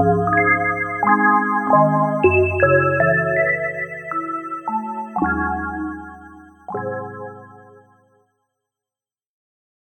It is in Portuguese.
Música